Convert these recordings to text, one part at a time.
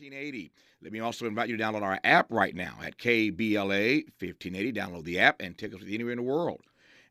1580. Let me also invite you to download our app right now at KBLA 1580. Download the app and take us with anywhere in the world.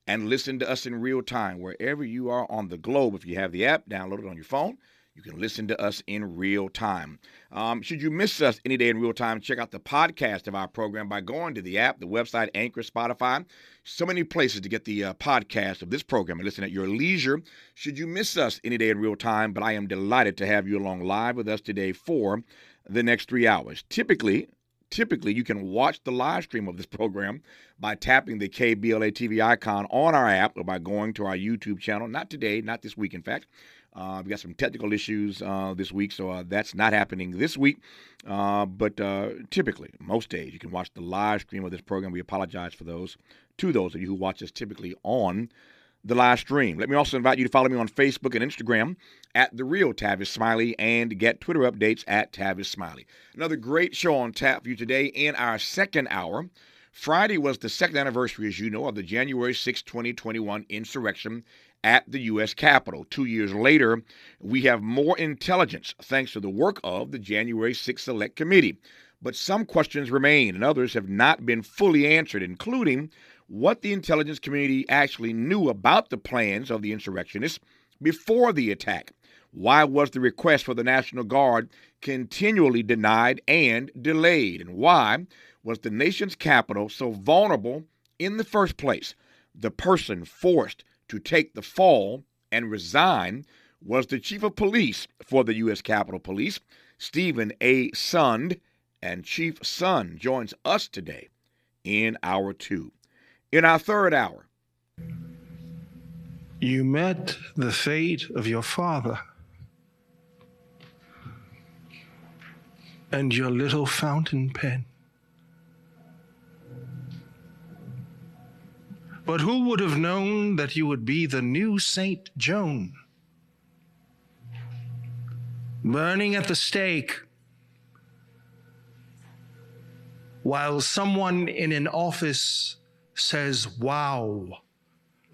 And listen to us in real time wherever you are on the globe. If you have the app, download it on your phone. You can listen to us in real time. Um, should you miss us any day in real time, check out the podcast of our program by going to the app, the website, Anchor, Spotify. So many places to get the uh, podcast of this program and listen at your leisure. Should you miss us any day in real time, but I am delighted to have you along live with us today for the next three hours. Typically, typically you can watch the live stream of this program by tapping the KBLA TV icon on our app or by going to our YouTube channel. Not today, not this week, in fact. Uh, we got some technical issues uh, this week, so uh, that's not happening this week. Uh, but uh, typically, most days, you can watch the live stream of this program. We apologize for those to those of you who watch us typically on the live stream. Let me also invite you to follow me on Facebook and Instagram at the real Tavis Smiley and get Twitter updates at Tavis Smiley. Another great show on tap for you today in our second hour. Friday was the second anniversary, as you know, of the January 6, 2021 insurrection at the U.S. Capitol. Two years later, we have more intelligence thanks to the work of the January 6 Select Committee. But some questions remain, and others have not been fully answered, including what the intelligence community actually knew about the plans of the insurrectionists before the attack. Why was the request for the National Guard continually denied and delayed? And why was the nation's capital so vulnerable in the first place? The person forced to take the fall and resign was the chief of police for the U.S. Capitol Police, Steven A. Sund, and Chief Sund joins us today in hour two. In our third hour, you met the fate of your father and your little fountain pen. But who would have known that you would be the new Saint Joan? Burning at the stake while someone in an office says, Wow,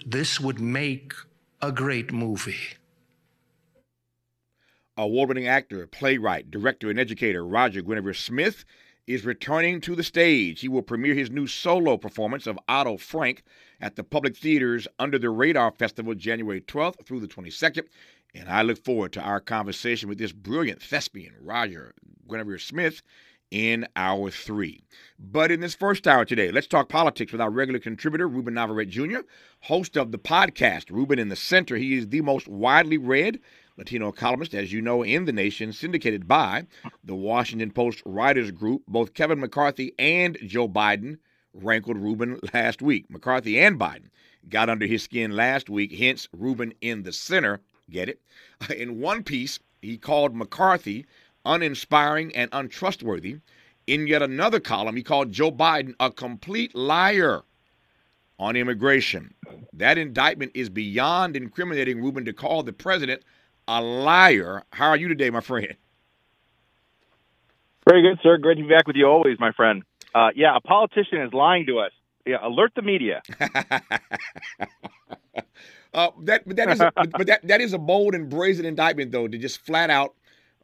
this would make a great movie. Award winning actor, playwright, director, and educator Roger Guenveur Smith is returning to the stage. He will premiere his new solo performance of Otto Frank at the Public Theater's Under the Radar Festival January 12th through the 22nd. And I look forward to our conversation with this brilliant thespian, Roger Guenveur Smith, in hour three. But in this first hour today, let's talk politics with our regular contributor, Ruben Navarrette Jr., host of the podcast, Ruben in the Center. He is the most widely read Latino columnist, as you know, in the nation, syndicated by the Washington Post Writers Group. Both Kevin McCarthy and Joe Biden rankled Ruben last week. McCarthy and Biden got under his skin last week, hence Ruben in the center. Get it? In one piece, he called McCarthy uninspiring and untrustworthy. In yet another column, he called Joe Biden a complete liar on immigration. That indictment is beyond incriminating Ruben to call the president a liar. How are you today, my friend? Very good, sir. Great to be back with you always, my friend. Uh, yeah, a politician is lying to us. Yeah, alert the media. uh, that, but that is, a, but that, that is a bold and brazen indictment, though, to just flat out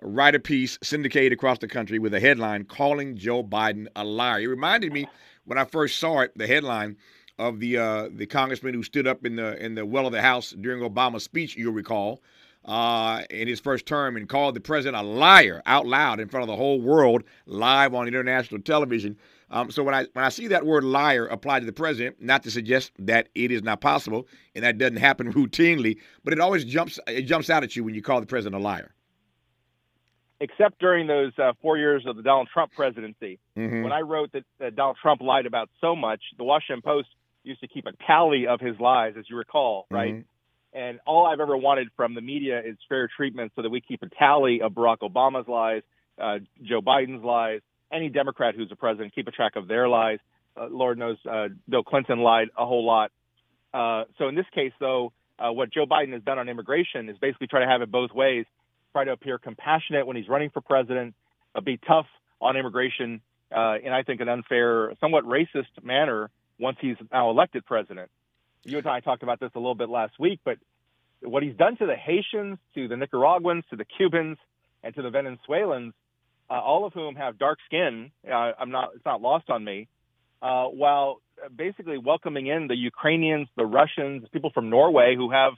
write a piece syndicated across the country with a headline calling Joe Biden a liar. It reminded me when I first saw it, the headline of the uh, the congressman who stood up in the in the well of the House during Obama's speech. You'll recall uh, in his first term and called the president a liar out loud in front of the whole world, live on international television. Um, so when I when I see that word liar applied to the president, not to suggest that it is not possible and that doesn't happen routinely, but it always jumps it jumps out at you when you call the president a liar. Except during those uh, four years of the Donald Trump presidency, mm-hmm. when I wrote that, that Donald Trump lied about so much, the Washington Post used to keep a tally of his lies, as you recall, right? Mm-hmm. And all I've ever wanted from the media is fair treatment so that we keep a tally of Barack Obama's lies, uh, Joe Biden's lies, any Democrat who's a president, keep a track of their lies. Uh, Lord knows uh, Bill Clinton lied a whole lot. Uh, so in this case, though, uh, what Joe Biden has done on immigration is basically try to have it both ways, try to appear compassionate when he's running for president, uh, be tough on immigration uh, in, I think, an unfair, somewhat racist manner once he's now elected president you and I talked about this a little bit last week, but what he's done to the Haitians, to the Nicaraguans, to the Cubans, and to the Venezuelans uh, all of whom have dark skin. Uh, I'm not, it's not lost on me. Uh, while basically welcoming in the Ukrainians, the Russians, people from Norway who have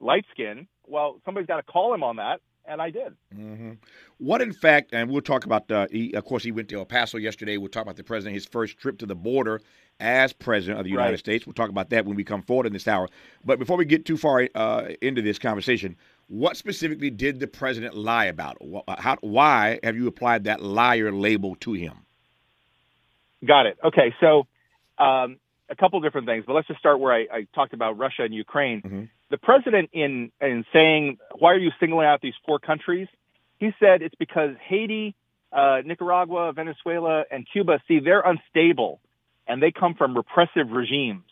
light skin. Well, somebody's got to call him on that, and I did. Mm-hmm. What, in fact, and we'll talk about. Uh, he, of course, he went to El Paso yesterday. We'll talk about the president, his first trip to the border as president of the United Right. States. We'll talk about that when we come forward in this hour. But before we get too far uh, into this conversation, what specifically did the president lie about? How, why have you applied that liar label to him? Got it. Okay, so um, a couple different things, but let's just start where I, I talked about Russia and Ukraine. Mhm. The president, in in saying why are you singling out these four countries, he said it's because Haiti, uh, Nicaragua, Venezuela, and Cuba see they're unstable, and they come from repressive regimes.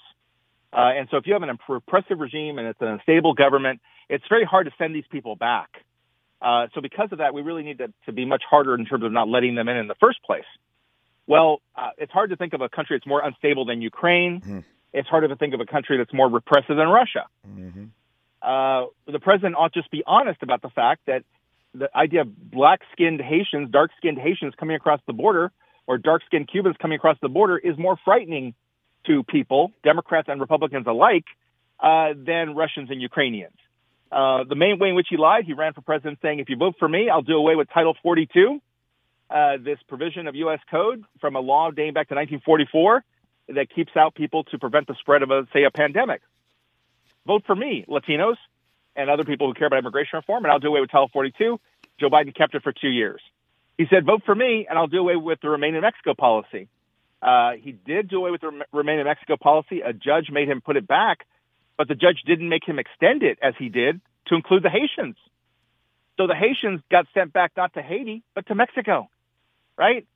Uh, and so, if you have an repressive regime and it's an unstable government, it's very hard to send these people back. Uh, so, because of that, we really need to, to be much harder in terms of not letting them in in the first place. Well, uh, it's hard to think of a country that's more unstable than Ukraine. Mhm. It's harder to think of a country that's more repressive than Russia. Mm-hmm. Uh, the president ought to just be honest about the fact that the idea of black-skinned Haitians, dark-skinned Haitians coming across the border, or dark-skinned Cubans coming across the border, is more frightening to people, Democrats and Republicans alike, uh, than Russians and Ukrainians. Uh, the main way in which he lied, he ran for president saying, "If you vote for me, I'll do away with Title 42." uh, this provision of U.S. code from a law dating back to 1944 that keeps out people to prevent the spread of, a, say, a pandemic. Vote for me, Latinos, and other people who care about immigration reform, and I'll do away with Title 42. Joe Biden kept it for two years. He said, vote for me, and I'll do away with the Remain in Mexico policy. Uh, he did do away with the Rem- Remain in Mexico policy. A judge made him put it back, but the judge didn't make him extend it as he did to include the Haitians. So the Haitians got sent back not to Haiti, but to Mexico, right?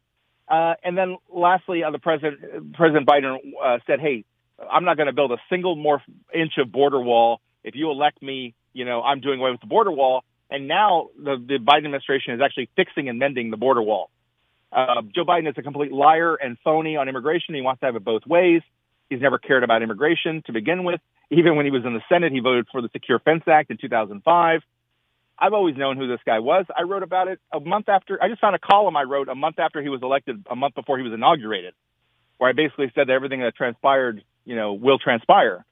Uh, and then lastly, uh, the president, President Biden uh, said, "Hey, I'm not going to build a single more inch of border wall. If you elect me, you know, I'm doing away with the border wall." And now the, the Biden administration is actually fixing and mending the border wall. Uh, Joe Biden is a complete liar and phony on immigration. He wants to have it both ways. He's never cared about immigration to begin with. Even when he was in the Senate, he voted for the Secure Fence Act in 2005. I've always known who this guy was. I wrote about it a month after. I just found a column I wrote a month after he was elected, a month before he was inaugurated, where I basically said that everything that transpired, you know, will transpire.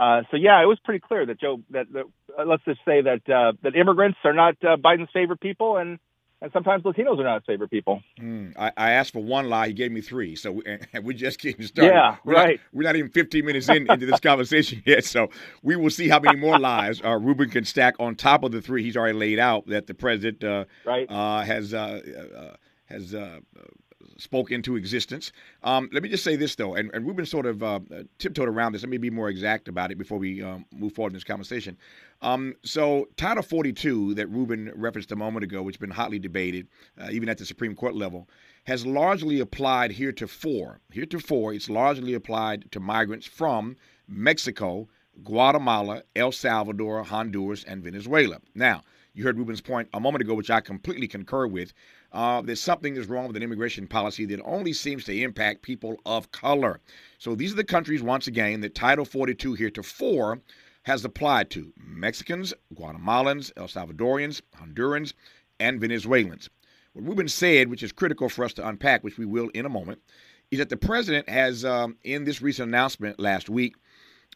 Uh, so yeah, it was pretty clear that Joe. That, that uh, let's just say that uh, that immigrants are not uh, Biden's favorite people, and and sometimes Latinos are not his favorite people. Mm, I, I asked for one lie. He gave me three. So we, we're just getting started. Yeah, we're not- right. we're not even 15 minutes in, into this conversation yet. So we will see how many more lies uh, Ruben can stack on top of the three he's already laid out that the president uh, Right. uh, has uh, uh, has uh, spoke into existence. Um, let me just say this though, and, and Ruben sort of uh, tiptoed around this. Let me be more exact about it before we um, move forward in this conversation. Um, so Title 42 that Ruben referenced a moment ago, which has been hotly debated, uh, even at the Supreme Court level, has largely applied heretofore. Heretofore, it's largely applied to migrants from Mexico, Guatemala, El Salvador, Honduras, and Venezuela. Now, you heard Ruben's point a moment ago, which I completely concur with. Uh, that something is wrong with an immigration policy that only seems to impact people of color. So these are the countries, once again, that Title 42 heretofore has applied to Mexicans, Guatemalans, El Salvadorians, Hondurans, and Venezuelans. What Ruben said, which is critical for us to unpack, which we will in a moment, is that the president has, um, in this recent announcement last week,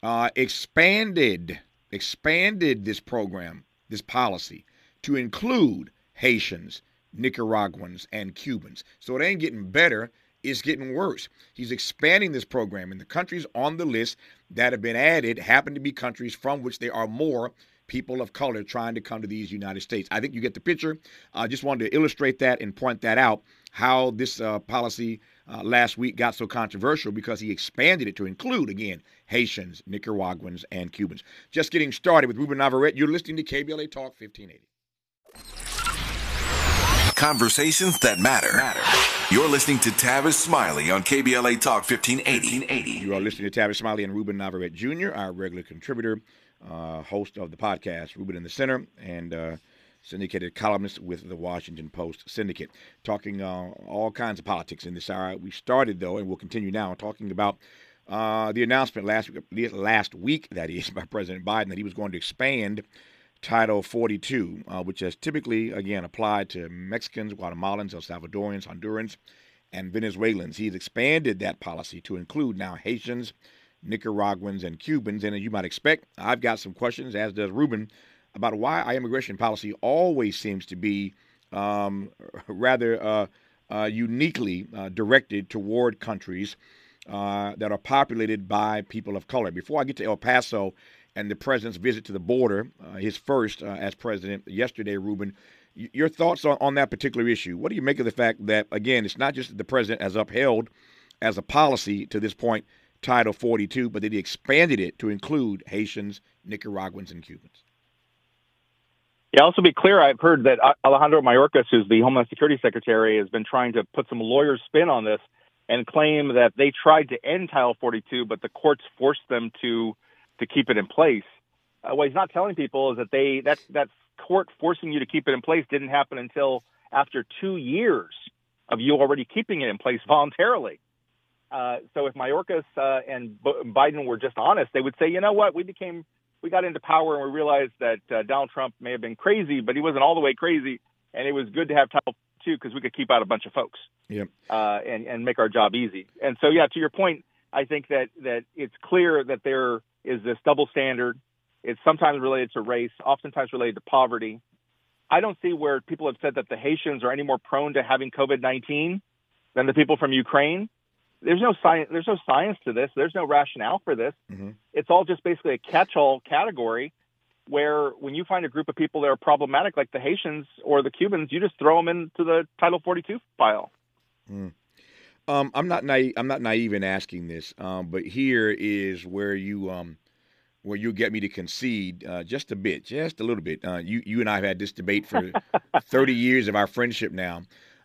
uh, expanded expanded this program, this policy, to include Haitians, Nicaraguans, and Cubans. So it ain't getting better; it's getting worse. He's expanding this program, and the countries on the list that have been added happen to be countries from which there are more people of color trying to come to these United States. I think you get the picture. I just wanted to illustrate that and point that out how this uh, policy uh, last week got so controversial because he expanded it to include, again, Haitians, Nicaraguans, and Cubans. Just getting started with Ruben Navarrette. You're listening to KBLA Talk 1580. Conversations that matter. You're listening to Tavis Smiley on KBLA Talk 1580. You are listening to Tavis Smiley and Ruben Navarrette Jr., our regular contributor, uh, host of the podcast, Ruben in the Center, and uh, syndicated columnist with the Washington Post Syndicate, talking uh, all kinds of politics in this hour. We started, though, and we'll continue now, talking about uh, the announcement last week, last week, that is, by President Biden, that he was going to expand Title 42, uh, which has typically, again, applied to Mexicans, Guatemalans, El Salvadorians, Hondurans, and Venezuelans. He's expanded that policy to include now Haitians, Nicaraguans, and Cubans. And as you might expect, I've got some questions, as does Ruben, about why our immigration policy always seems to be um, rather uh, uh, uniquely uh, directed toward countries uh, that are populated by people of color. Before I get to El Paso, and the president's visit to the border, uh, his first uh, as president yesterday, Ruben. your thoughts on, on that particular issue? What do you make of the fact that, again, it's not just that the president has upheld as a policy to this point Title 42, but that he expanded it to include Haitians, Nicaraguans, and Cubans? Yeah, also be clear, I've heard that Alejandro Mayorkas, who's the Homeland Security Secretary, has been trying to put some lawyer spin on this and claim that they tried to end Title 42, but the courts forced them to to keep it in place. Uh, what he's not telling people is that they that that court forcing you to keep it in place didn't happen until after two years of you already keeping it in place voluntarily. Uh, so if Mayorkas uh, and B- Biden were just honest, they would say, you know what, we became we got into power and we realized that uh, Donald Trump may have been crazy, but he wasn't all the way crazy, and it was good to have Title Two because we could keep out a bunch of folks. Yep. Uh, and and make our job easy. And so yeah, to your point, I think that that it's clear that there is this double standard. It's sometimes related to race, oftentimes related to poverty. I don't see where people have said that the Haitians are any more prone to having COVID-19 than the people from Ukraine. There's no science. There's no science to this. There's no rationale for this. Mm-hmm. It's all just basically a catch-all category where when you find a group of people that are problematic, like the Haitians or the Cubans, you just throw them into the Title 42 file. Mm. Um, I'm not naive. I'm not naive in asking this, um, but here is where you um, where you get me to concede uh, just a bit, just a little bit. Uh, you you and I have had this debate for 30 years of our friendship now,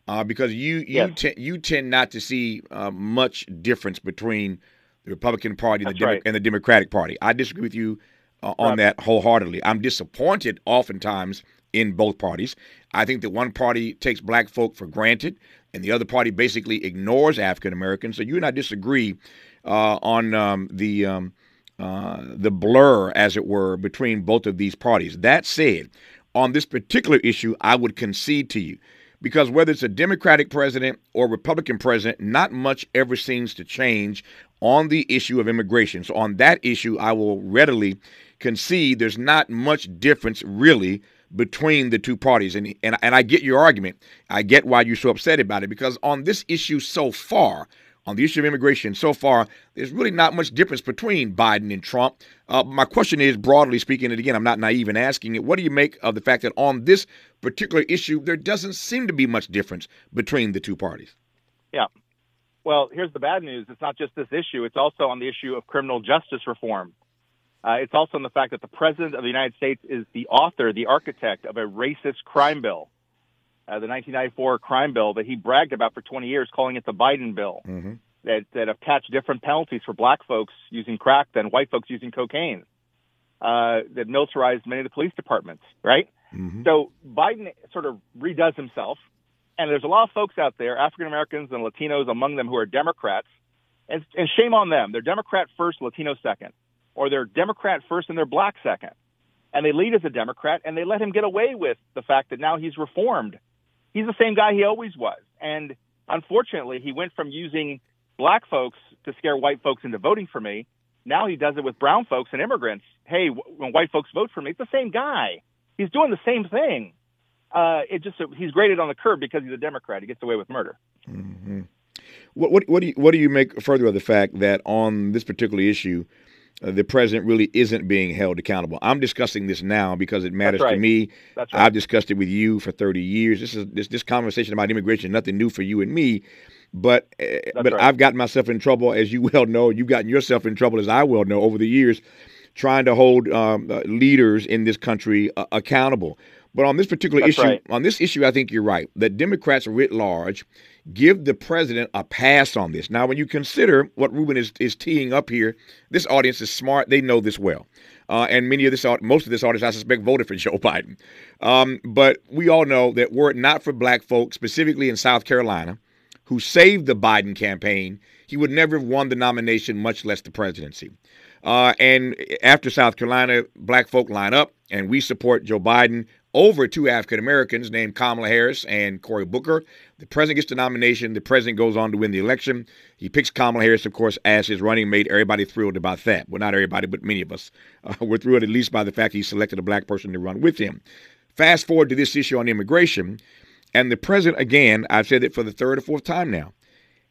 uh, because you you yes. te- you tend not to see uh, much difference between the Republican Party and the, right. and the Democratic Party. I disagree with you uh, on right. that wholeheartedly. I'm disappointed oftentimes in both parties. I think that one party takes black folk for granted and the other party basically ignores African Americans. So you and I disagree uh, on um, the um, uh, the blur, as it were, between both of these parties. That said, on this particular issue, I would concede to you. Because whether it's a Democratic president or Republican president, not much ever seems to change on the issue of immigration. So, on that issue, I will readily concede there's not much difference really between the two parties. And, and, and I get your argument. I get why you're so upset about it because on this issue so far, on the issue of immigration so far, there's really not much difference between Biden and Trump. Uh, my question is, broadly speaking, and again, I'm not naive in asking it, what do you make of the fact that on this particular issue, there doesn't seem to be much difference between the two parties? Yeah. Well, here's the bad news. It's not just this issue, it's also on the issue of criminal justice reform. Uh, it's also in the fact that the President of the United States is the author, the architect of a racist crime bill, uh, the 1994 crime bill that he bragged about for 20 years, calling it the Biden bill, mm-hmm. that, that attached different penalties for black folks using crack than white folks using cocaine, uh, that militarized many of the police departments, right? Mm-hmm. So Biden sort of redoes himself. And there's a lot of folks out there, African Americans and Latinos among them, who are Democrats. And, and shame on them. They're Democrat first, Latino second or they're Democrat first and they're black second. And they lead as a Democrat and they let him get away with the fact that now he's reformed. He's the same guy he always was. And unfortunately, he went from using black folks to scare white folks into voting for me. Now he does it with brown folks and immigrants. Hey, when white folks vote for me, it's the same guy. He's doing the same thing. Uh, it just he's graded on the curb because he's a Democrat. He gets away with murder. Mm-hmm. What, what, what do you what do you make further of the fact that on this particular issue, uh, the president really isn't being held accountable. I'm discussing this now because it matters right. to me. Right. I've discussed it with you for 30 years. This is this this conversation about immigration nothing new for you and me. But uh, but right. I've gotten myself in trouble, as you well know. You've gotten yourself in trouble, as I well know, over the years, trying to hold um, uh, leaders in this country uh, accountable. But on this particular That's issue, right. on this issue, I think you're right. That Democrats writ large give the president a pass on this. Now, when you consider what Ruben is, is teeing up here, this audience is smart. They know this well. Uh, and many of this, most of this audience, I suspect, voted for Joe Biden. Um, but we all know that were it not for black folks, specifically in South Carolina, who saved the Biden campaign, he would never have won the nomination, much less the presidency. Uh, and after South Carolina, black folk line up, and we support Joe Biden over two African Americans named Kamala Harris and Cory Booker. The president gets the nomination. The president goes on to win the election. He picks Kamala Harris, of course, as his running mate. Everybody thrilled about that. Well, not everybody, but many of us uh, were thrilled at least by the fact he selected a black person to run with him. Fast forward to this issue on immigration, and the president, again, I've said it for the third or fourth time now,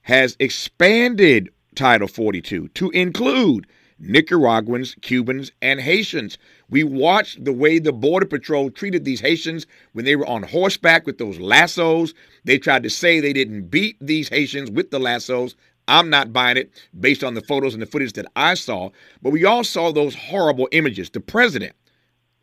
has expanded Title 42 to include Nicaraguans, Cubans, and Haitians. We watched the way the Border Patrol treated these Haitians when they were on horseback with those lassos. They tried to say they didn't beat these Haitians with the lassos. I'm not buying it based on the photos and the footage that I saw. But we all saw those horrible images. The president,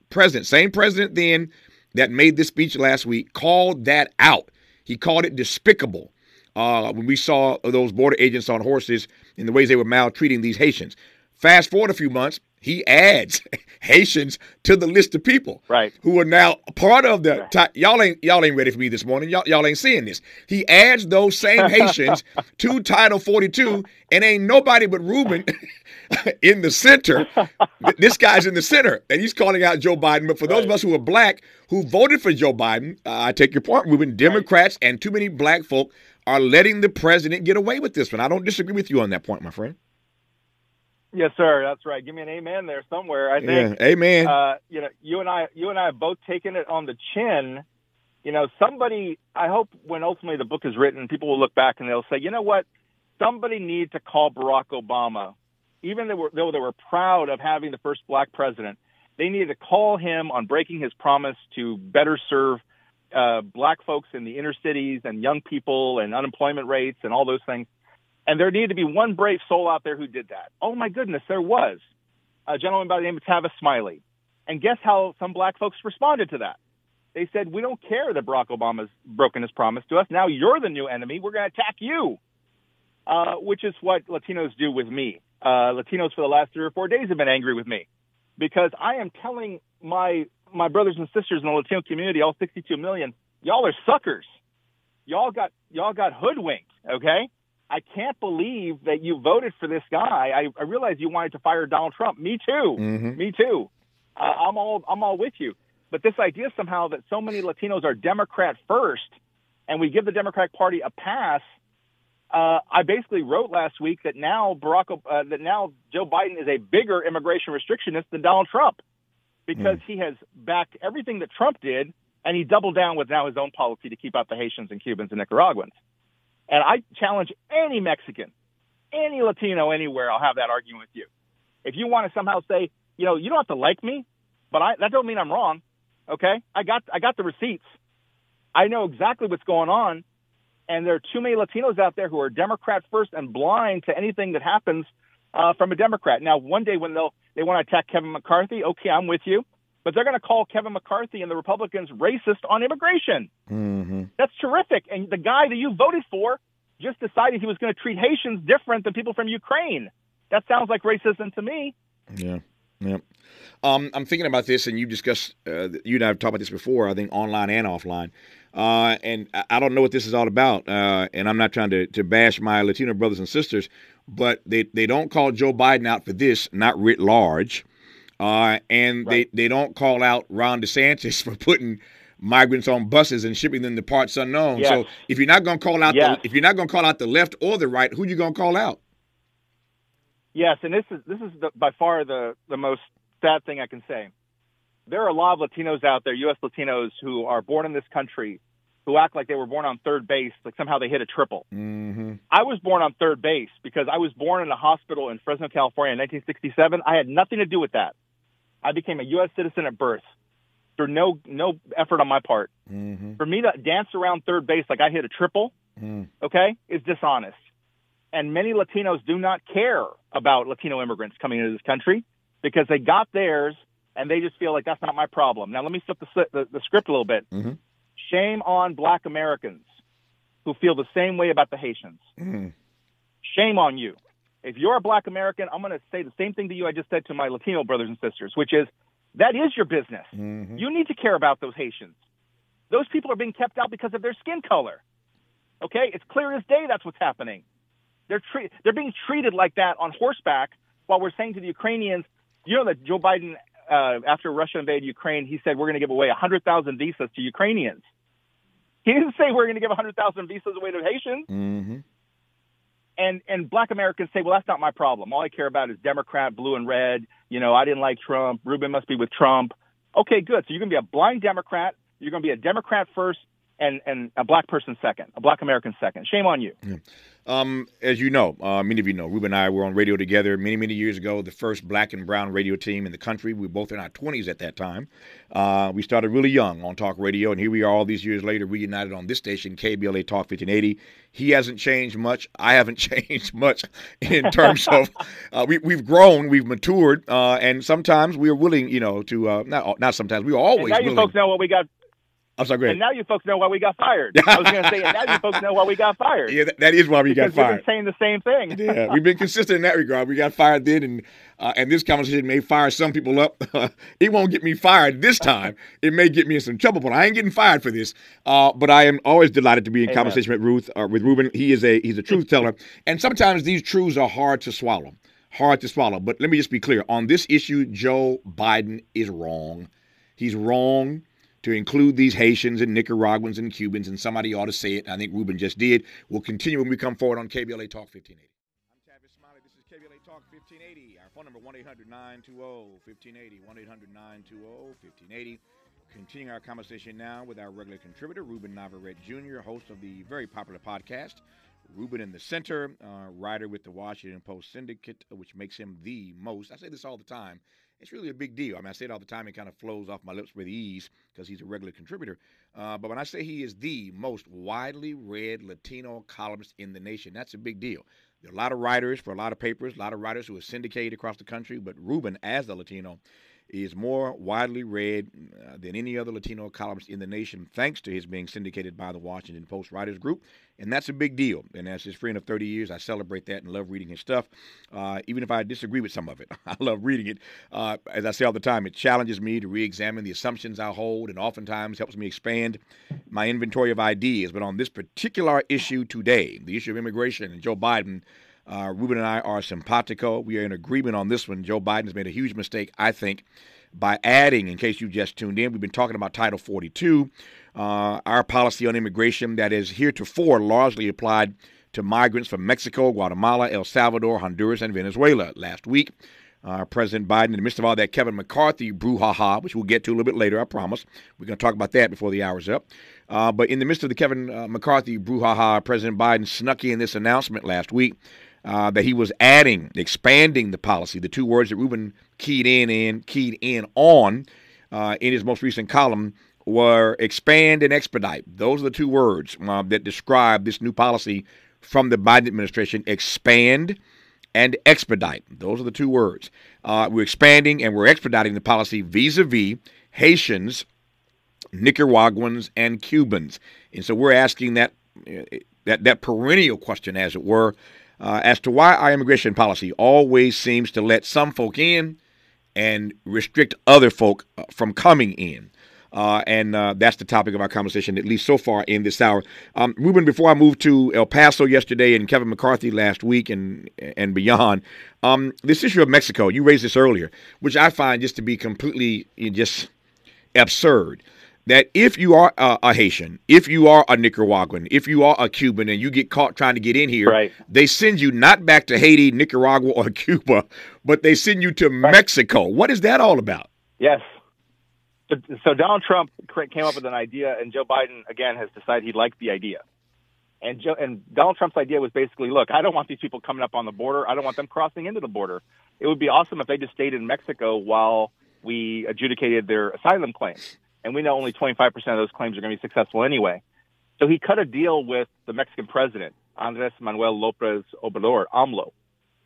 president, same president then that made this speech last week, called that out. He called it despicable uh, when we saw those border agents on horses and the ways they were maltreating these Haitians. Fast forward a few months, he adds Haitians to the list of people right. who are now part of the. T- y'all ain't y'all ain't ready for me this morning. Y'all, y'all ain't seeing this. He adds those same Haitians to Title 42, and ain't nobody but Ruben in the center. this guy's in the center, and he's calling out Joe Biden. But for those of us who are black who voted for Joe Biden, uh, I take your point, Ruben. Democrats right. and too many black folk are letting the president get away with this one. I don't disagree with you on that point, my friend. Yes, sir. That's right. Give me an amen there somewhere. I think. Yeah, amen. Uh, you know, you and I, you and I have both taken it on the chin. You know, somebody. I hope when ultimately the book is written, people will look back and they'll say, you know what, somebody needs to call Barack Obama, even though, though they were proud of having the first black president. They needed to call him on breaking his promise to better serve uh, black folks in the inner cities and young people and unemployment rates and all those things. And there needed to be one brave soul out there who did that. Oh my goodness, there was a gentleman by the name of Tavis Smiley. And guess how some black folks responded to that? They said, we don't care that Barack Obama's broken his promise to us. Now you're the new enemy. We're going to attack you. Uh, which is what Latinos do with me. Uh, Latinos for the last three or four days have been angry with me because I am telling my, my brothers and sisters in the Latino community, all 62 million, y'all are suckers. Y'all got, y'all got hoodwinked. Okay. I can't believe that you voted for this guy. I, I realize you wanted to fire Donald Trump. Me too. Mm-hmm. Me too. Uh, I'm all I'm all with you. But this idea somehow that so many Latinos are Democrat first, and we give the Democratic Party a pass. Uh, I basically wrote last week that now Barack uh, that now Joe Biden is a bigger immigration restrictionist than Donald Trump because mm. he has backed everything that Trump did, and he doubled down with now his own policy to keep out the Haitians and Cubans and Nicaraguans. And I challenge any Mexican, any Latino anywhere, I'll have that argument with you. If you want to somehow say, you know, you don't have to like me, but I, that don't mean I'm wrong. Okay. I got, I got the receipts. I know exactly what's going on. And there are too many Latinos out there who are Democrat first and blind to anything that happens uh, from a Democrat. Now, one day when they'll, they want to attack Kevin McCarthy, okay, I'm with you but they're going to call Kevin McCarthy and the Republicans racist on immigration. Mm-hmm. That's terrific. And the guy that you voted for just decided he was going to treat Haitians different than people from Ukraine. That sounds like racism to me. Yeah. Yeah. Um, I'm thinking about this, and you discussed, uh, you and I have talked about this before, I think online and offline. Uh, and I don't know what this is all about. Uh, and I'm not trying to, to bash my Latino brothers and sisters, but they, they don't call Joe Biden out for this, not writ large. Uh, and right. they, they don't call out Ron DeSantis for putting migrants on buses and shipping them to parts unknown. Yes. So if you're not going to call out yes. the if you're not going to call out the left or the right, who are you going to call out? Yes, and this is this is the, by far the the most sad thing I can say. There are a lot of Latinos out there, U.S. Latinos, who are born in this country, who act like they were born on third base, like somehow they hit a triple. Mm-hmm. I was born on third base because I was born in a hospital in Fresno, California in 1967. I had nothing to do with that. I became a U.S. citizen at birth through no no effort on my part. Mm-hmm. For me to dance around third base like I hit a triple, mm. okay, is dishonest. And many Latinos do not care about Latino immigrants coming into this country because they got theirs and they just feel like that's not my problem. Now let me flip the, the, the script a little bit. Mm-hmm. Shame on Black Americans who feel the same way about the Haitians. Mm-hmm. Shame on you. If you're a black American, I'm going to say the same thing to you I just said to my Latino brothers and sisters, which is that is your business. Mm-hmm. You need to care about those Haitians. Those people are being kept out because of their skin color. Okay? It's clear as day that's what's happening. They're tre- they're being treated like that on horseback while we're saying to the Ukrainians, you know that Joe Biden, uh, after Russia invaded Ukraine, he said we're going to give away 100,000 visas to Ukrainians. He didn't say we're going to give 100,000 visas away to Haitians. Mm-hmm. And and black Americans say, well, that's not my problem. All I care about is Democrat, blue and red. You know, I didn't like Trump. Ruben must be with Trump. Okay, good. So you're going to be a blind Democrat. You're going to be a Democrat first and and a black person second, a black American second. Shame on you. Yeah. Um, as you know, uh, many of you know, Ruben and I were on radio together many, many years ago, the first black and brown radio team in the country. We were both in our 20s at that time. Uh, we started really young on talk radio, and here we are all these years later, reunited on this station, KBLA Talk 1580. He hasn't changed much. I haven't changed much in terms of uh, we, we've grown, we've matured, uh, and sometimes we are willing, you know, to uh, not not sometimes we are always. And now you willing. folks know what we got I'm sorry, go ahead. And now you folks know why we got fired. I was going to say, and now you folks know why we got fired. Yeah, that, that is why we because got fired. We've been saying the same thing. yeah, we've been consistent in that regard. We got fired then, and uh, and this conversation may fire some people up. it won't get me fired this time. It may get me in some trouble, but I ain't getting fired for this. Uh, but I am always delighted to be in Amen. conversation with Ruth, uh, with Ruben. He is a he's a truth teller, and sometimes these truths are hard to swallow. Hard to swallow. But let me just be clear on this issue: Joe Biden is wrong. He's wrong to include these Haitians and Nicaraguans and Cubans, and somebody ought to say it. I think Ruben just did. We'll continue when we come forward on KBLA Talk 1580. I'm Tavis Smiley. This is KBLA Talk 1580. Our phone number 1 800 920 1580. 1 800 920 1580. Continuing our conversation now with our regular contributor, Ruben Navarrette Jr., host of the very popular podcast, Ruben in the Center, uh, writer with the Washington Post Syndicate, which makes him the most. I say this all the time it's really a big deal. I mean, I say it all the time. It kind of flows off my lips with ease because he's a regular contributor. Uh, but when I say he is the most widely read Latino columnist in the nation, that's a big deal. There are a lot of writers for a lot of papers, a lot of writers who are syndicated across the country, but Ruben, as the Latino, is more widely read uh, than any other Latino columnist in the nation, thanks to his being syndicated by the Washington Post Writers Group. And that's a big deal. And as his friend of 30 years, I celebrate that and love reading his stuff, uh, even if I disagree with some of it. I love reading it. Uh, as I say all the time, it challenges me to re examine the assumptions I hold and oftentimes helps me expand my inventory of ideas. But on this particular issue today, the issue of immigration and Joe Biden, uh, Ruben and I are simpatico. We are in agreement on this one. Joe Biden has made a huge mistake, I think, by adding, in case you just tuned in, we've been talking about Title 42, uh, our policy on immigration that is heretofore largely applied to migrants from Mexico, Guatemala, El Salvador, Honduras, and Venezuela. Last week, uh, President Biden, in the midst of all that Kevin McCarthy brouhaha, which we'll get to a little bit later, I promise. We're going to talk about that before the hour's up. Uh, but in the midst of the Kevin uh, McCarthy brouhaha, President Biden snuck in this announcement last week uh, that he was adding, expanding the policy, the two words that Ruben keyed in and keyed in on uh, in his most recent column were expand and expedite. Those are the two words uh, that describe this new policy from the Biden administration expand and expedite. Those are the two words. Uh, we're expanding and we're expediting the policy vis a vis Haitians, Nicaraguans, and Cubans. And so we're asking that, uh, that, that perennial question, as it were, uh, as to why our immigration policy always seems to let some folk in and restrict other folk uh, from coming in. Uh, and uh, that's the topic of our conversation, at least so far in this hour. Um, Ruben, before I moved to El Paso yesterday and Kevin McCarthy last week and and beyond, um, this issue of Mexico, you raised this earlier, which I find just to be completely just absurd that if you are a, a, Haitian, if you are a Nicaraguan, if you are a Cuban, and you get caught trying to get in here, right. they send you not back to Haiti, Nicaragua, or Cuba, but they send you to right. Mexico. What is that all about? Yes. So, so Donald Trump came up with an idea, and Joe Biden again has decided he liked the idea. And Joe, and Donald Trump's idea was basically, look, I don't want these people coming up on the border. I don't want them crossing into the border. It would be awesome if they just stayed in Mexico while we adjudicated their asylum claims and we know only 25% of those claims are going to be successful anyway. So he cut a deal with the Mexican president, Andres Manuel Lopez Obrador, AMLO,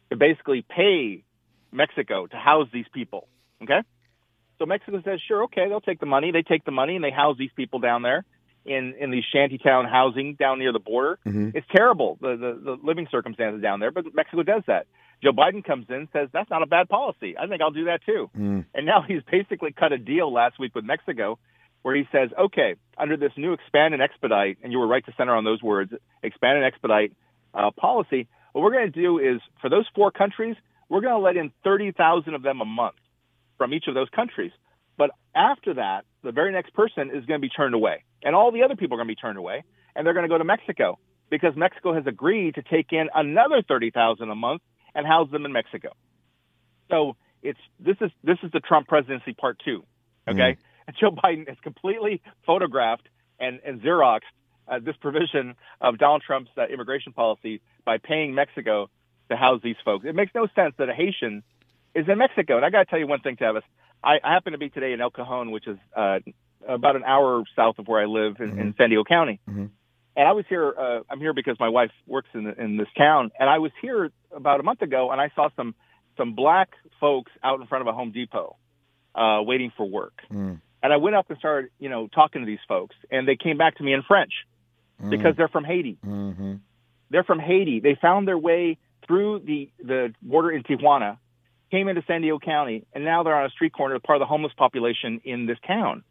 to basically pay Mexico to house these people. Okay? So Mexico says, sure, okay, they'll take the money. They take the money and they house these people down there in, in these shantytown housing down near the border. Mm-hmm. It's terrible, the, the, the living circumstances down there, but Mexico does that. Joe Biden comes in and says, that's not a bad policy. I think I'll do that too. Mm. And now he's basically cut a deal last week with Mexico where he says, okay, under this new expand and expedite, and you were right to center on those words, expand and expedite uh, policy, what we're going to do is for those four countries, we're going to let in 30,000 of them a month from each of those countries. But after that, the very next person is going to be turned away, and all the other people are going to be turned away, and they're going to go to Mexico because Mexico has agreed to take in another 30,000 a month and house them in Mexico. So it's this is this is the Trump presidency part two. Okay, mm. Joe Biden has completely photographed and and xeroxed uh, this provision of Donald Trump's uh, immigration policy by paying Mexico to house these folks. It makes no sense that a Haitian is in Mexico. And I got to tell you one thing, Tavis. I, I happen to be today in El Cajon, which is uh, about an hour south of where I live in, mm-hmm. in San Diego County. Mm-hmm. And I was here. Uh, I'm here because my wife works in in this town, and I was here about a month ago, and I saw some some black folks out in front of a Home Depot, uh, waiting for work. Mm. And I went up and started, you know, talking to these folks, and they came back to me in French mm. because they're from Haiti. Mm-hmm. They're from Haiti. They found their way through the the border in Tijuana, came into San Diego County, and now they're on a street corner, part of the homeless population in this town.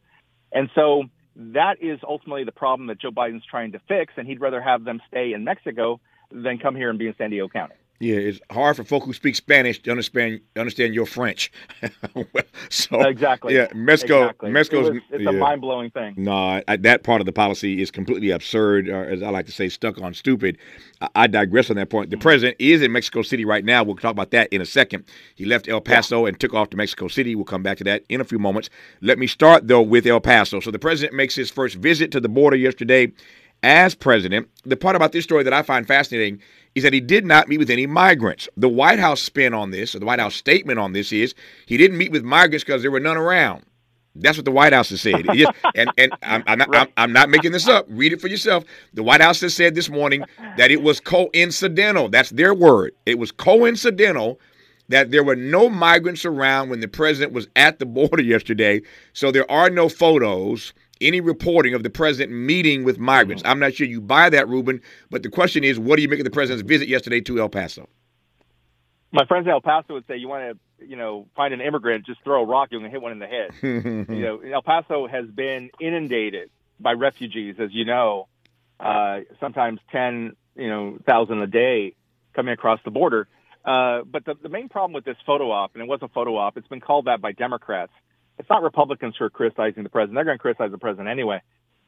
And so that is ultimately the problem that Joe Biden's trying to fix, and he'd rather have them stay in Mexico than come here and be in San Diego County. Yeah, it's hard for folk who speak Spanish to understand understand your French. so exactly, yeah, Mexico, exactly. Mexico's it it's yeah. a mind blowing thing. No, I, that part of the policy is completely absurd, or as I like to say, stuck on stupid. I, I digress on that point. The mm-hmm. president is in Mexico City right now. We'll talk about that in a second. He left El Paso yeah. and took off to Mexico City. We'll come back to that in a few moments. Let me start though with El Paso. So the president makes his first visit to the border yesterday as president. The part about this story that I find fascinating is that he did not meet with any migrants. The White House spin on this, or the White House statement on this is he didn't meet with migrants because there were none around. That's what the White House has said. Just, and and I'm, I'm, not, I'm, I'm, not making this up. Read it for yourself. The White House has said this morning that it was coincidental. That's their word. It was coincidental that there were no migrants around when the president was at the border yesterday. So there are no photos any reporting of the president meeting with migrants. Mm-hmm. I'm not sure you buy that, Ruben, but the question is, what do you make of the president's visit yesterday to El Paso? My friends in El Paso would say, you want to, you know, find an immigrant, just throw a rock, you're going to hit one in the head. you know, El Paso has been inundated by refugees, as you know, uh, sometimes 10, you know, thousand a day coming across the border. Uh, but the, the main problem with this photo op, and it was a photo op, it's been called that by Democrats, it's not Republicans who are criticizing the president. They're going to criticize the president anyway.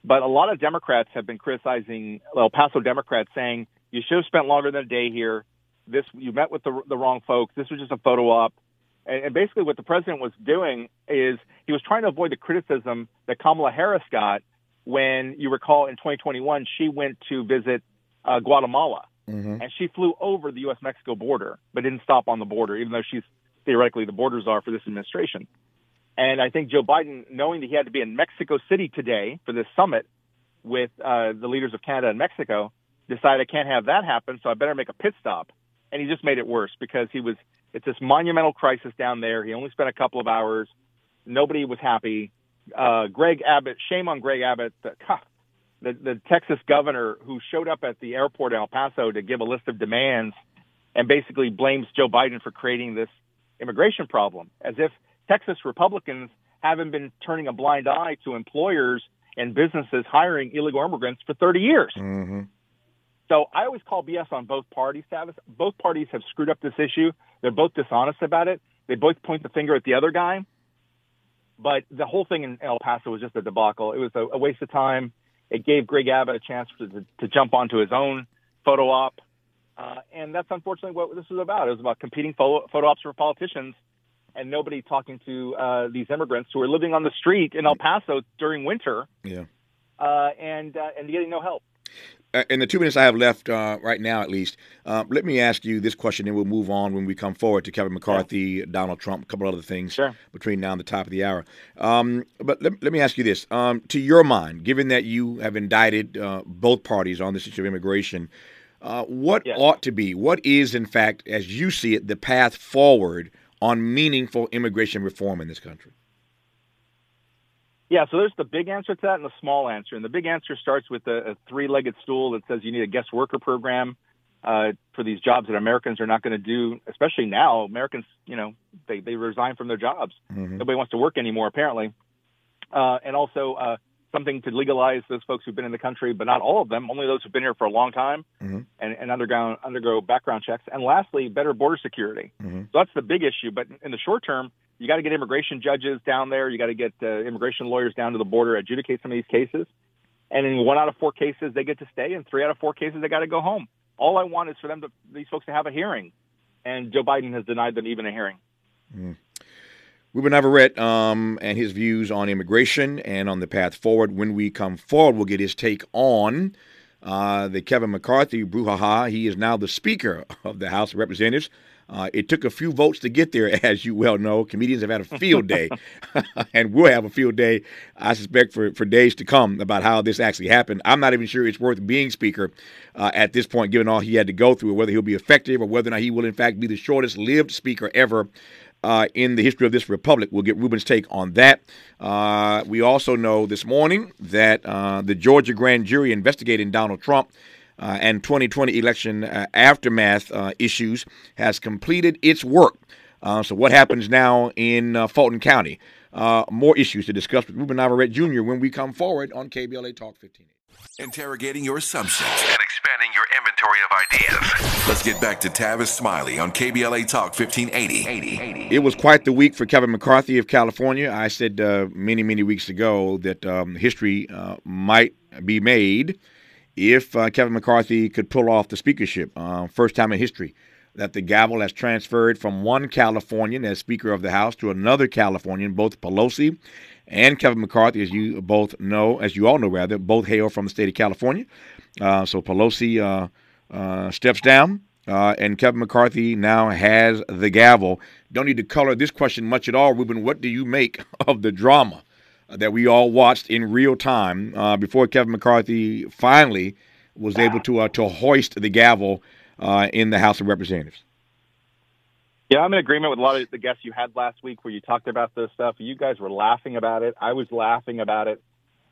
But a lot of Democrats have been criticizing El Paso Democrats, saying you should have spent longer than a day here. This you met with the, the wrong folks. This was just a photo op. And, and basically, what the president was doing is he was trying to avoid the criticism that Kamala Harris got when you recall in 2021 she went to visit uh, Guatemala mm-hmm. and she flew over the U.S. Mexico border, but didn't stop on the border, even though she's theoretically the border czar for this administration. And I think Joe Biden, knowing that he had to be in Mexico City today for this summit with uh, the leaders of Canada and Mexico, decided I can't have that happen, so I better make a pit stop. And he just made it worse because he was, it's this monumental crisis down there. He only spent a couple of hours. Nobody was happy. Uh, Greg Abbott, shame on Greg Abbott, the, the, the Texas governor who showed up at the airport in El Paso to give a list of demands and basically blames Joe Biden for creating this immigration problem as if Texas Republicans haven't been turning a blind eye to employers and businesses hiring illegal immigrants for 30 years. Mm-hmm. So I always call BS on both parties, Tavis. Both parties have screwed up this issue. They're both dishonest about it. They both point the finger at the other guy. But the whole thing in El Paso was just a debacle. It was a, a waste of time. It gave Greg Abbott a chance to, to, to jump onto his own photo op. Uh, and that's unfortunately what this was about. It was about competing photo, photo ops for politicians and nobody talking to uh, these immigrants who are living on the street in El Paso during winter. Yeah. Uh, and uh, and getting no help. In the two minutes I have left, uh, right now at least, uh, let me ask you this question, and we'll move on when we come forward to Kevin McCarthy, yeah. Donald Trump, a couple other things sure. between now and the top of the hour. Um, but let, let me ask you this: um, to your mind, given that you have indicted uh, both parties on this issue of immigration, uh, what yes. ought to be, what is, in fact, as you see it, the path forward on meaningful immigration reform in this country? Yeah, so there's the big answer to that and the small answer. And the big answer starts with a, a three-legged stool that says you need a guest worker program uh, for these jobs that Americans are not going to do, especially now. Americans, you know, they, they resign from their jobs. Mm-hmm. Nobody wants to work anymore, apparently. Uh, and also uh, something to legalize those folks who've been in the country, but not all of them, only those who've been here for a long time Mhm. and, and undergo, undergo background checks. And lastly, better border security. Mhm. So that's the big issue. But in the short term, you got to get immigration judges down there. You got to get uh, immigration lawyers down to the border, adjudicate some of these cases. And in one out of four cases, they get to stay. In three out of four cases, they got to go home. All I want is for them to, these folks to have a hearing. And Joe Biden has denied them even a hearing. Ruben Navarrette um, and his views on immigration and on the path forward. When we come forward, we'll get his take on uh, the Kevin McCarthy brouhaha. He is now the Speaker of the House of Representatives. Uh, it took a few votes to get there, as you well know. Comedians have had a field day, and we'll have a field day, I suspect, for, for days to come about how this actually happened. I'm not even sure it's worth being Speaker uh, at this point, given all he had to go through, whether he'll be effective or whether or not he will, in fact, be the shortest lived Speaker ever uh, in the history of this republic. We'll get Ruben's take on that. Uh, we also know this morning that uh, the Georgia grand jury investigating Donald Trump uh, and 2020 election uh, aftermath uh, issues has completed its work. So, what happens now in Fulton County? More issues to discuss with Ruben Navarrette Jr. when we come forward on KBLA Talk 15. Interrogating your assumptions and expanding your inventory of ideas. Let's get back to Tavis Smiley on KBLA Talk 1580. It was quite the week for Kevin McCarthy of California. I said uh, many, many weeks ago that um, history uh, might be made if uh, Kevin McCarthy could pull off the speakership. Uh, first time in history that the gavel has transferred from one Californian as Speaker of the House to another Californian, both Pelosi and Kevin McCarthy, as you both know, as you all know, rather, both hail from the state of California. Uh, so Pelosi uh, uh, steps down, uh, and Kevin McCarthy now has the gavel. Don't need to color this question much at all, Ruben. What do you make of the drama that we all watched in real time uh, before Kevin McCarthy finally was able to to hoist the gavel in the House of Representatives? Yeah, I'm in agreement with a lot of the guests you had last week where you talked about this stuff. You guys were laughing about it. I was laughing about it.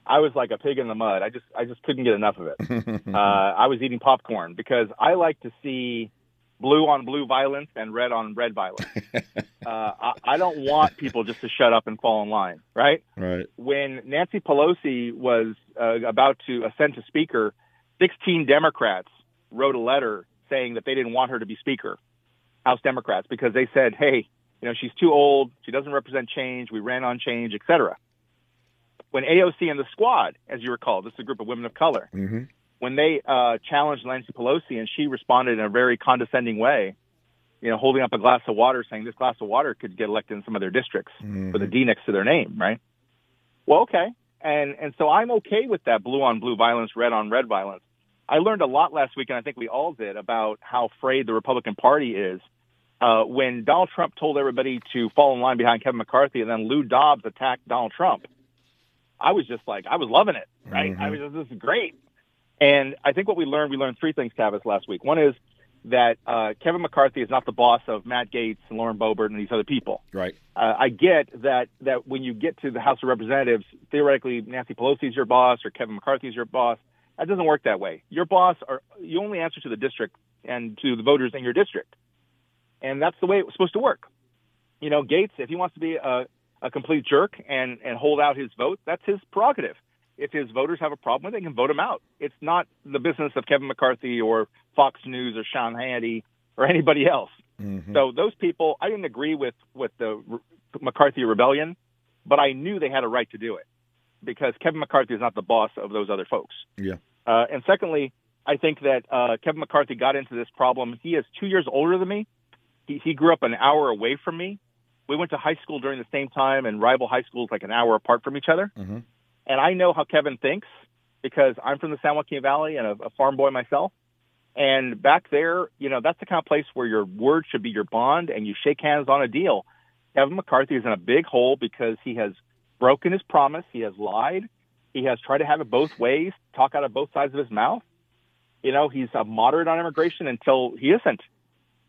I was like a pig in the mud. I just I just couldn't get enough of it. uh, I was eating popcorn because I like to see blue on blue violence and red on red violence. uh, I, I don't want people just to shut up and fall in line, right? Right. When Nancy Pelosi was uh, about to ascend to speaker, 16 Democrats wrote a letter saying that they didn't want her to be speaker. House Democrats because they said, "Hey, you know, she's too old. She doesn't represent change. We ran on change, etc." When AOC and the Squad, as you recall, this is a group of women of color, Mm-hmm. when they uh, challenged Nancy Pelosi and she responded in a very condescending way, you know, holding up a glass of water, saying this glass of water could get elected in some of their districts Mm-hmm. with a D next to their name, right? Well, okay, and and so I'm okay with that blue on blue violence, red on red violence. I learned a lot last week, and I think we all did, about how frayed the Republican Party is. Uh, when Donald Trump told everybody to fall in line behind Kevin McCarthy, and then Lou Dobbs attacked Donald Trump, I was just like, I was loving it, right? I was just, this is great. And I think what we learned, we learned three things, Tavis, last week. One is that uh, Kevin McCarthy is not the boss of Matt Gaetz and Lauren Boebert and these other people. Right. Uh, I get that that when you get to the House of Representatives, theoretically Nancy Pelosi is your boss or Kevin McCarthy is your boss. That doesn't work that way. Your boss are you only answer to the district and to the voters in your district, and that's the way it was supposed to work. You know, Gaetz, if he wants to be a, a complete jerk and and hold out his vote, that's his prerogative. If his voters have a problem with it, they can vote him out. It's not the business of Kevin McCarthy or Fox News or Sean Hannity or anybody else. Mm-hmm. So those people, I didn't agree with with the McCarthy rebellion, but I knew they had a right to do it because Kevin McCarthy is not the boss of those other folks. Yeah. Uh, and secondly, I think that uh, Kevin McCarthy got into this problem. He is two years older than me. He, he grew up an hour away from me. We went to high school during the same time, and rival high schools like an hour apart from each other. Mhm. And I know how Kevin thinks because I'm from the San Joaquin Valley and a, a farm boy myself. And back there, you know, that's the kind of place where your word should be your bond and you shake hands on a deal. Kevin McCarthy is in a big hole because he has broken his promise. He has lied. He has tried to have it both ways, talk out of both sides of his mouth. You know, he's a moderate on immigration until he isn't.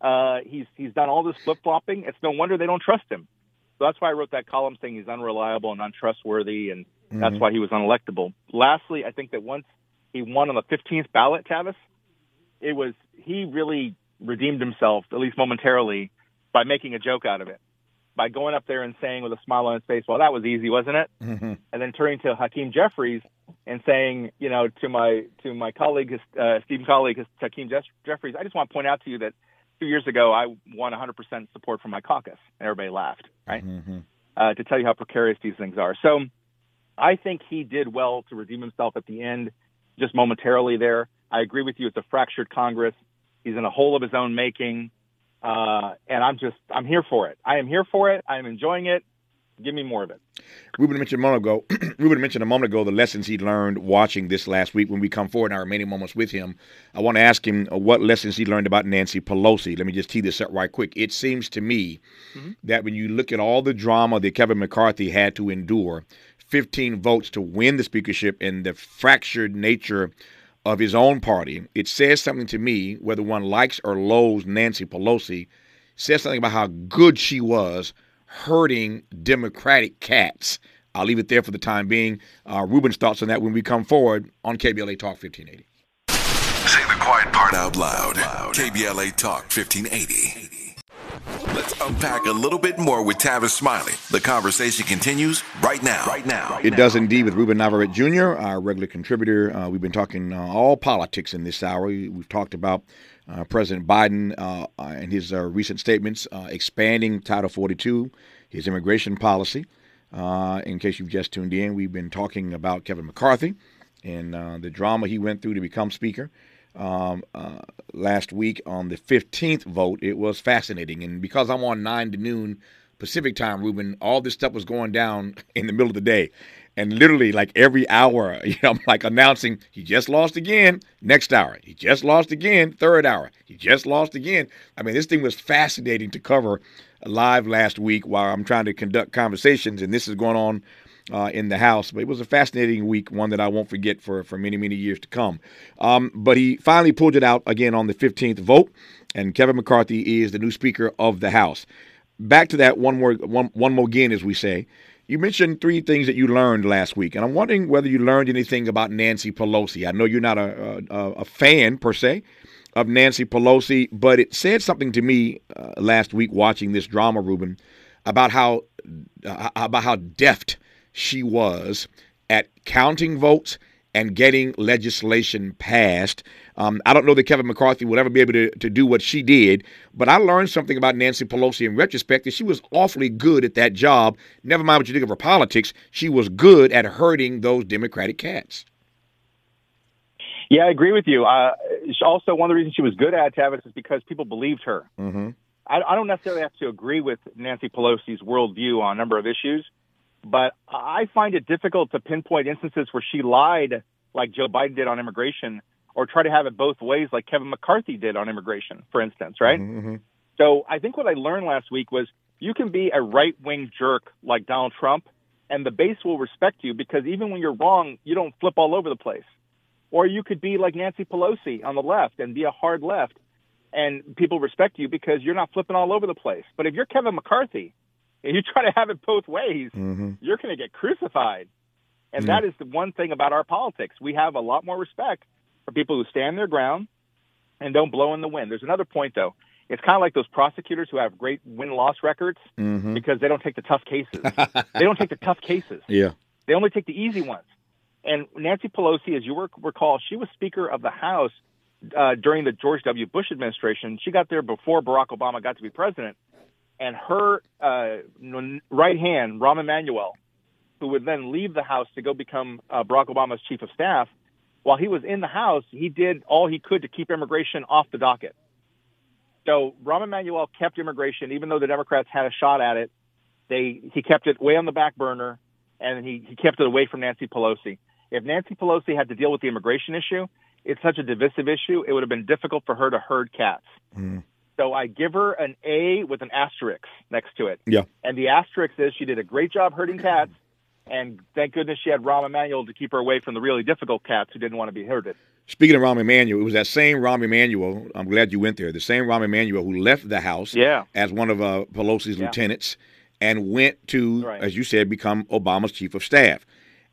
Uh, he's he's done all this flip flopping. It's no wonder they don't trust him. So that's why I wrote that column saying he's unreliable and untrustworthy, and that's why he was unelectable. Lastly, I think that once he won on the 15th ballot, Tavis, it was he really redeemed himself, at least momentarily, by making a joke out of it. by going up there and saying with a smile on his face, "Well, that was easy, wasn't it?" Mm-hmm. And then turning to Hakeem Jeffries and saying, you know, to my to my colleague, uh, Stephen colleague Hakeem Jeffries, I just want to point out to you that two years ago I won 100% support from my caucus, and everybody laughed, right? Mm-hmm. Uh, to tell you how precarious these things are. So I think he did well to redeem himself at the end, just momentarily there. I agree with you; it's a fractured Congress. He's in a hole of his own making. Uh, and I'm just, I'm here for it. I am here for it. I am enjoying it. Give me more of it. Ruben mentioned a moment ago. Ruben mentioned a moment ago the lessons he learned watching this last week. When we come forward in our remaining moments with him, I want to ask him uh, what lessons he learned about Nancy Pelosi. Let me just tee this up right quick. It seems to me mm-hmm. that when you look at all the drama that Kevin McCarthy had to endure, 15 votes to win the speakership, and the fractured nature of his own party, it says something to me, whether one likes or loathes Nancy Pelosi, says something about how good she was hurting Democratic cats. I'll leave it there for the time being. Uh, Ruben's thoughts on that when we come forward on KBLA Talk 1580. Say the quiet part out loud. KBLA Talk 1580. Let's unpack a little bit more with Tavis Smiley. The conversation continues right now. Right now. It does indeed with Ruben Navarrette Jr., our regular contributor. Uh, we've been talking uh, all politics in this hour. We've talked about uh, President Biden uh, uh, and his uh, recent statements expanding Title 42, his immigration policy. in case you've just tuned in, we've been talking about Kevin McCarthy and the drama he went through to become Speaker um, uh, last week on the 15th vote. It was fascinating. And because I'm on 9 to noon Pacific time, Ruben, all this stuff was going down in the middle of the day. And literally, like every hour, you know, I'm like announcing, he just lost again. Next hour, he just lost again. Third hour, he just lost again. I mean, this thing was fascinating to cover live last week while I'm trying to conduct conversations, and this is going on uh, in the House. But it was a fascinating week, one that I won't forget for, for many, many years to come. Um, but he finally pulled it out again on the 15th vote, and Kevin McCarthy is the new Speaker of the House. Back to that one more, one, one more again, as we say. You mentioned three things that you learned last week, and I'm wondering whether you learned anything about Nancy Pelosi. I know you're not a, a, a fan per se of Nancy Pelosi, but it said something to me uh, last week watching this drama, Ruben, about how uh, about how deft she was at counting votes and getting legislation passed. Um, I don't know that Kevin McCarthy will ever be able to, to do what she did, but I learned something about Nancy Pelosi in retrospect that she was awfully good at that job. Never mind what you think of her politics, she was good at herding those Democratic cats. Yeah, I agree with you. Uh, also, one of the reasons she was good at Tavis is because people believed her. Mm-hmm. I, I don't necessarily have to agree with Nancy Pelosi's worldview on a number of issues, but I find it difficult to pinpoint instances where she lied, like Joe Biden did on immigration, or try to have it both ways, like Kevin McCarthy did on immigration, for instance, right? Mm-hmm. So I think what I learned last week was you can be a right wing jerk like Donald Trump, and the base will respect you because even when you're wrong, you don't flip all over the place. Or you could be like Nancy Pelosi on the left and be a hard left, and people respect you because you're not flipping all over the place. But if you're Kevin McCarthy, and you try to have it both ways, mm-hmm. you're going to get crucified. And mm-hmm. that is the one thing about our politics. We have a lot more respect people who stand their ground and don't blow in the wind. There's another point, though. It's kind of like those prosecutors who have great win loss records mm-hmm. because they don't take the tough cases. they don't take the tough cases. Yeah. They only take the easy ones. And Nancy Pelosi, as you recall, she was Speaker of the House uh, during the George W. Bush administration. She got there before Barack Obama got to be president and her uh, right hand, Rahm Emanuel, who would then leave the House to go become uh, Barack Obama's chief of staff, while he was in the House, he did all he could to keep immigration off the docket. So Rahm Emanuel kept immigration, even though the Democrats had a shot at it. They he kept it way on the back burner, and he, he kept it away from Nancy Pelosi. If Nancy Pelosi had to deal with the immigration issue, it's such a divisive issue. It would have been difficult for her to herd cats. Mm. So I give her an A with an asterisk next to it. Yeah. And the asterisk is she did a great job herding cats, and thank goodness she had Rahm Emanuel to keep her away from the really difficult cats who didn't want to be herded. Speaking of Rahm Emanuel, it was that same Rahm Emanuel. I'm glad you went there. The same Rahm Emanuel who left the House yeah. as one of uh, Pelosi's yeah. lieutenants and went to, right. as you said, become Obama's chief of staff.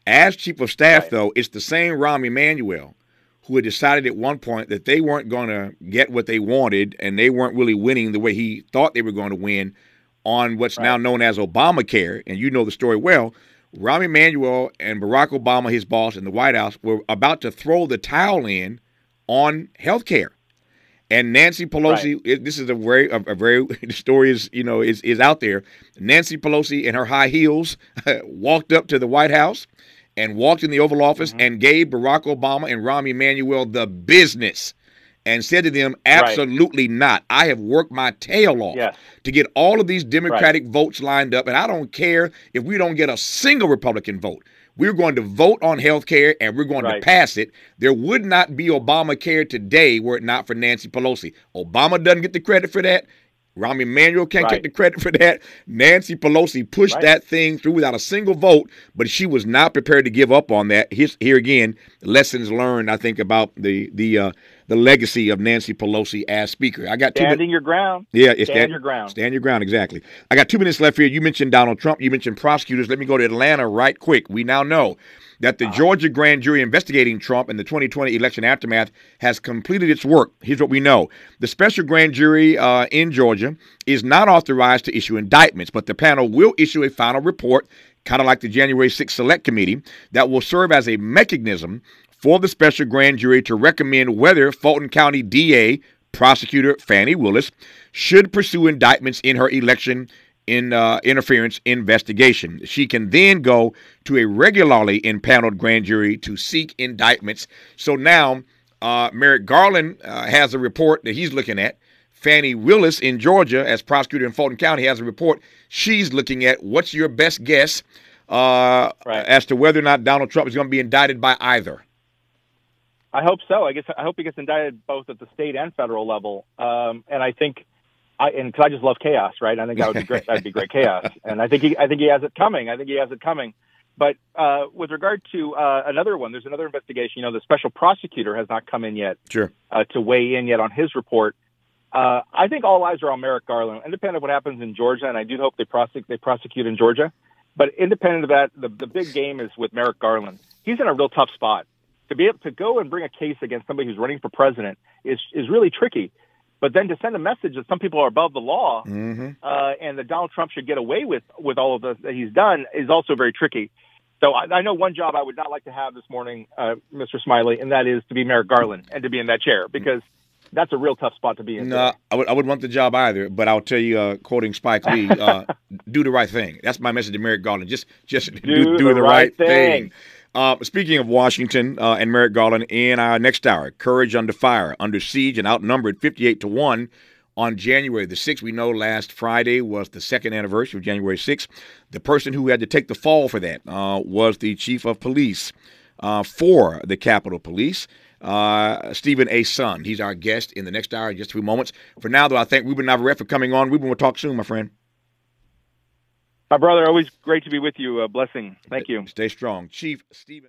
As chief of staff, right. though, it's the same Rahm Emanuel who had decided at one point that they weren't going to get what they wanted and they weren't really winning the way he thought they were going to win on what's right. now known as Obamacare, and you know the story well. Rahm Emanuel and Barack Obama, his boss in the White House, were about to throw the towel in on health care. And Nancy Pelosi, right. it, this is a very, a, a, very, the story is, you know, is, is out there. Nancy Pelosi in her high heels walked up to the White House and walked in the Oval Office mm-hmm. and gave Barack Obama and Rahm Emanuel the business and said to them, absolutely right. not. I have worked my tail off yes. to get all of these Democratic right. votes lined up, and I don't care if we don't get a single Republican vote. We're going to vote on health care and we're going right. to pass it. There would not be Obamacare today were it not for Nancy Pelosi. Obama doesn't get the credit for that. Rahm Emanuel can't get the credit for that. Nancy Pelosi pushed that thing through without a single vote, but she was not prepared to give up on that. Here's, here again, lessons learned. I think about the the uh, the legacy of Nancy Pelosi as Speaker. I got two standing your ground. Yeah, stand, stand your ground. Stand your ground. Exactly. I got two minutes left here. You mentioned Donald Trump. You mentioned prosecutors. Let me go to Atlanta right quick. We now know that the uh-huh. Georgia grand jury investigating Trump in the 2020 election aftermath has completed its work. Here's what we know the special grand jury uh, in Georgia is not authorized to issue indictments, but the panel will issue a final report, kind of like the January 6th Select Committee, that will serve as a mechanism for the special grand jury to recommend whether Fulton County DA prosecutor Fani Willis should pursue indictments in her election in uh, interference investigation. She can then go to a regularly impaneled grand jury to seek indictments. So now uh, Merrick Garland uh, has a report that he's looking at. Fani Willis in Georgia, as prosecutor in Fulton County, has a report she's looking at. What's your best guess uh, right. as to whether or not Donald Trump is going to be indicted by either? I hope so. I guess I hope he gets indicted both at the state and federal level. Um, and I think, I and because I just love chaos, right? I think that would be great. That'd be great chaos. And I think he, I think he has it coming. I think he has it coming. But uh, with regard to uh, another one, there's another investigation. You know, the special prosecutor has not come in yet. Sure. Uh, to weigh in yet on his report. Uh, I think all eyes are on Merrick Garland, independent of what happens in Georgia, and I do hope they prosecute they prosecute in Georgia. But independent of that, the, the big game is with Merrick Garland. He's in a real tough spot to be able to go and bring a case against somebody who's running for president is is really tricky. But then to send a message that some people are above the law mm-hmm. uh, and that Donald Trump should get away with with all of the, that he's done is also very tricky. So I, I know one job I would not like to have this morning, uh, Mr. Smiley, and that is to be Merrick Garland and to be in that chair because that's a real tough spot to be in. No, I would I would want the job either, but I'll tell you, uh, quoting Spike Lee, uh, do the right thing. That's my message to Merrick Garland. Just just do, do, do the, the, right, thing. thing. Uh, speaking of Washington uh, and Merrick Garland, in our next hour, courage under fire, under siege, and outnumbered 58 to 1 on January the 6th. We know last Friday was the second anniversary of January 6th. The person who had to take the fall for that uh, was the chief of police uh, for the Capitol Police. Uh, Steven A. Sund. He's our guest in the next hour in just a few moments. For now, though, I thank Ruben Navarrette for coming on. Ruben, we'll talk soon, my friend. My brother, always great to be with you. A blessing. Thank you. Stay strong. Chief Steven.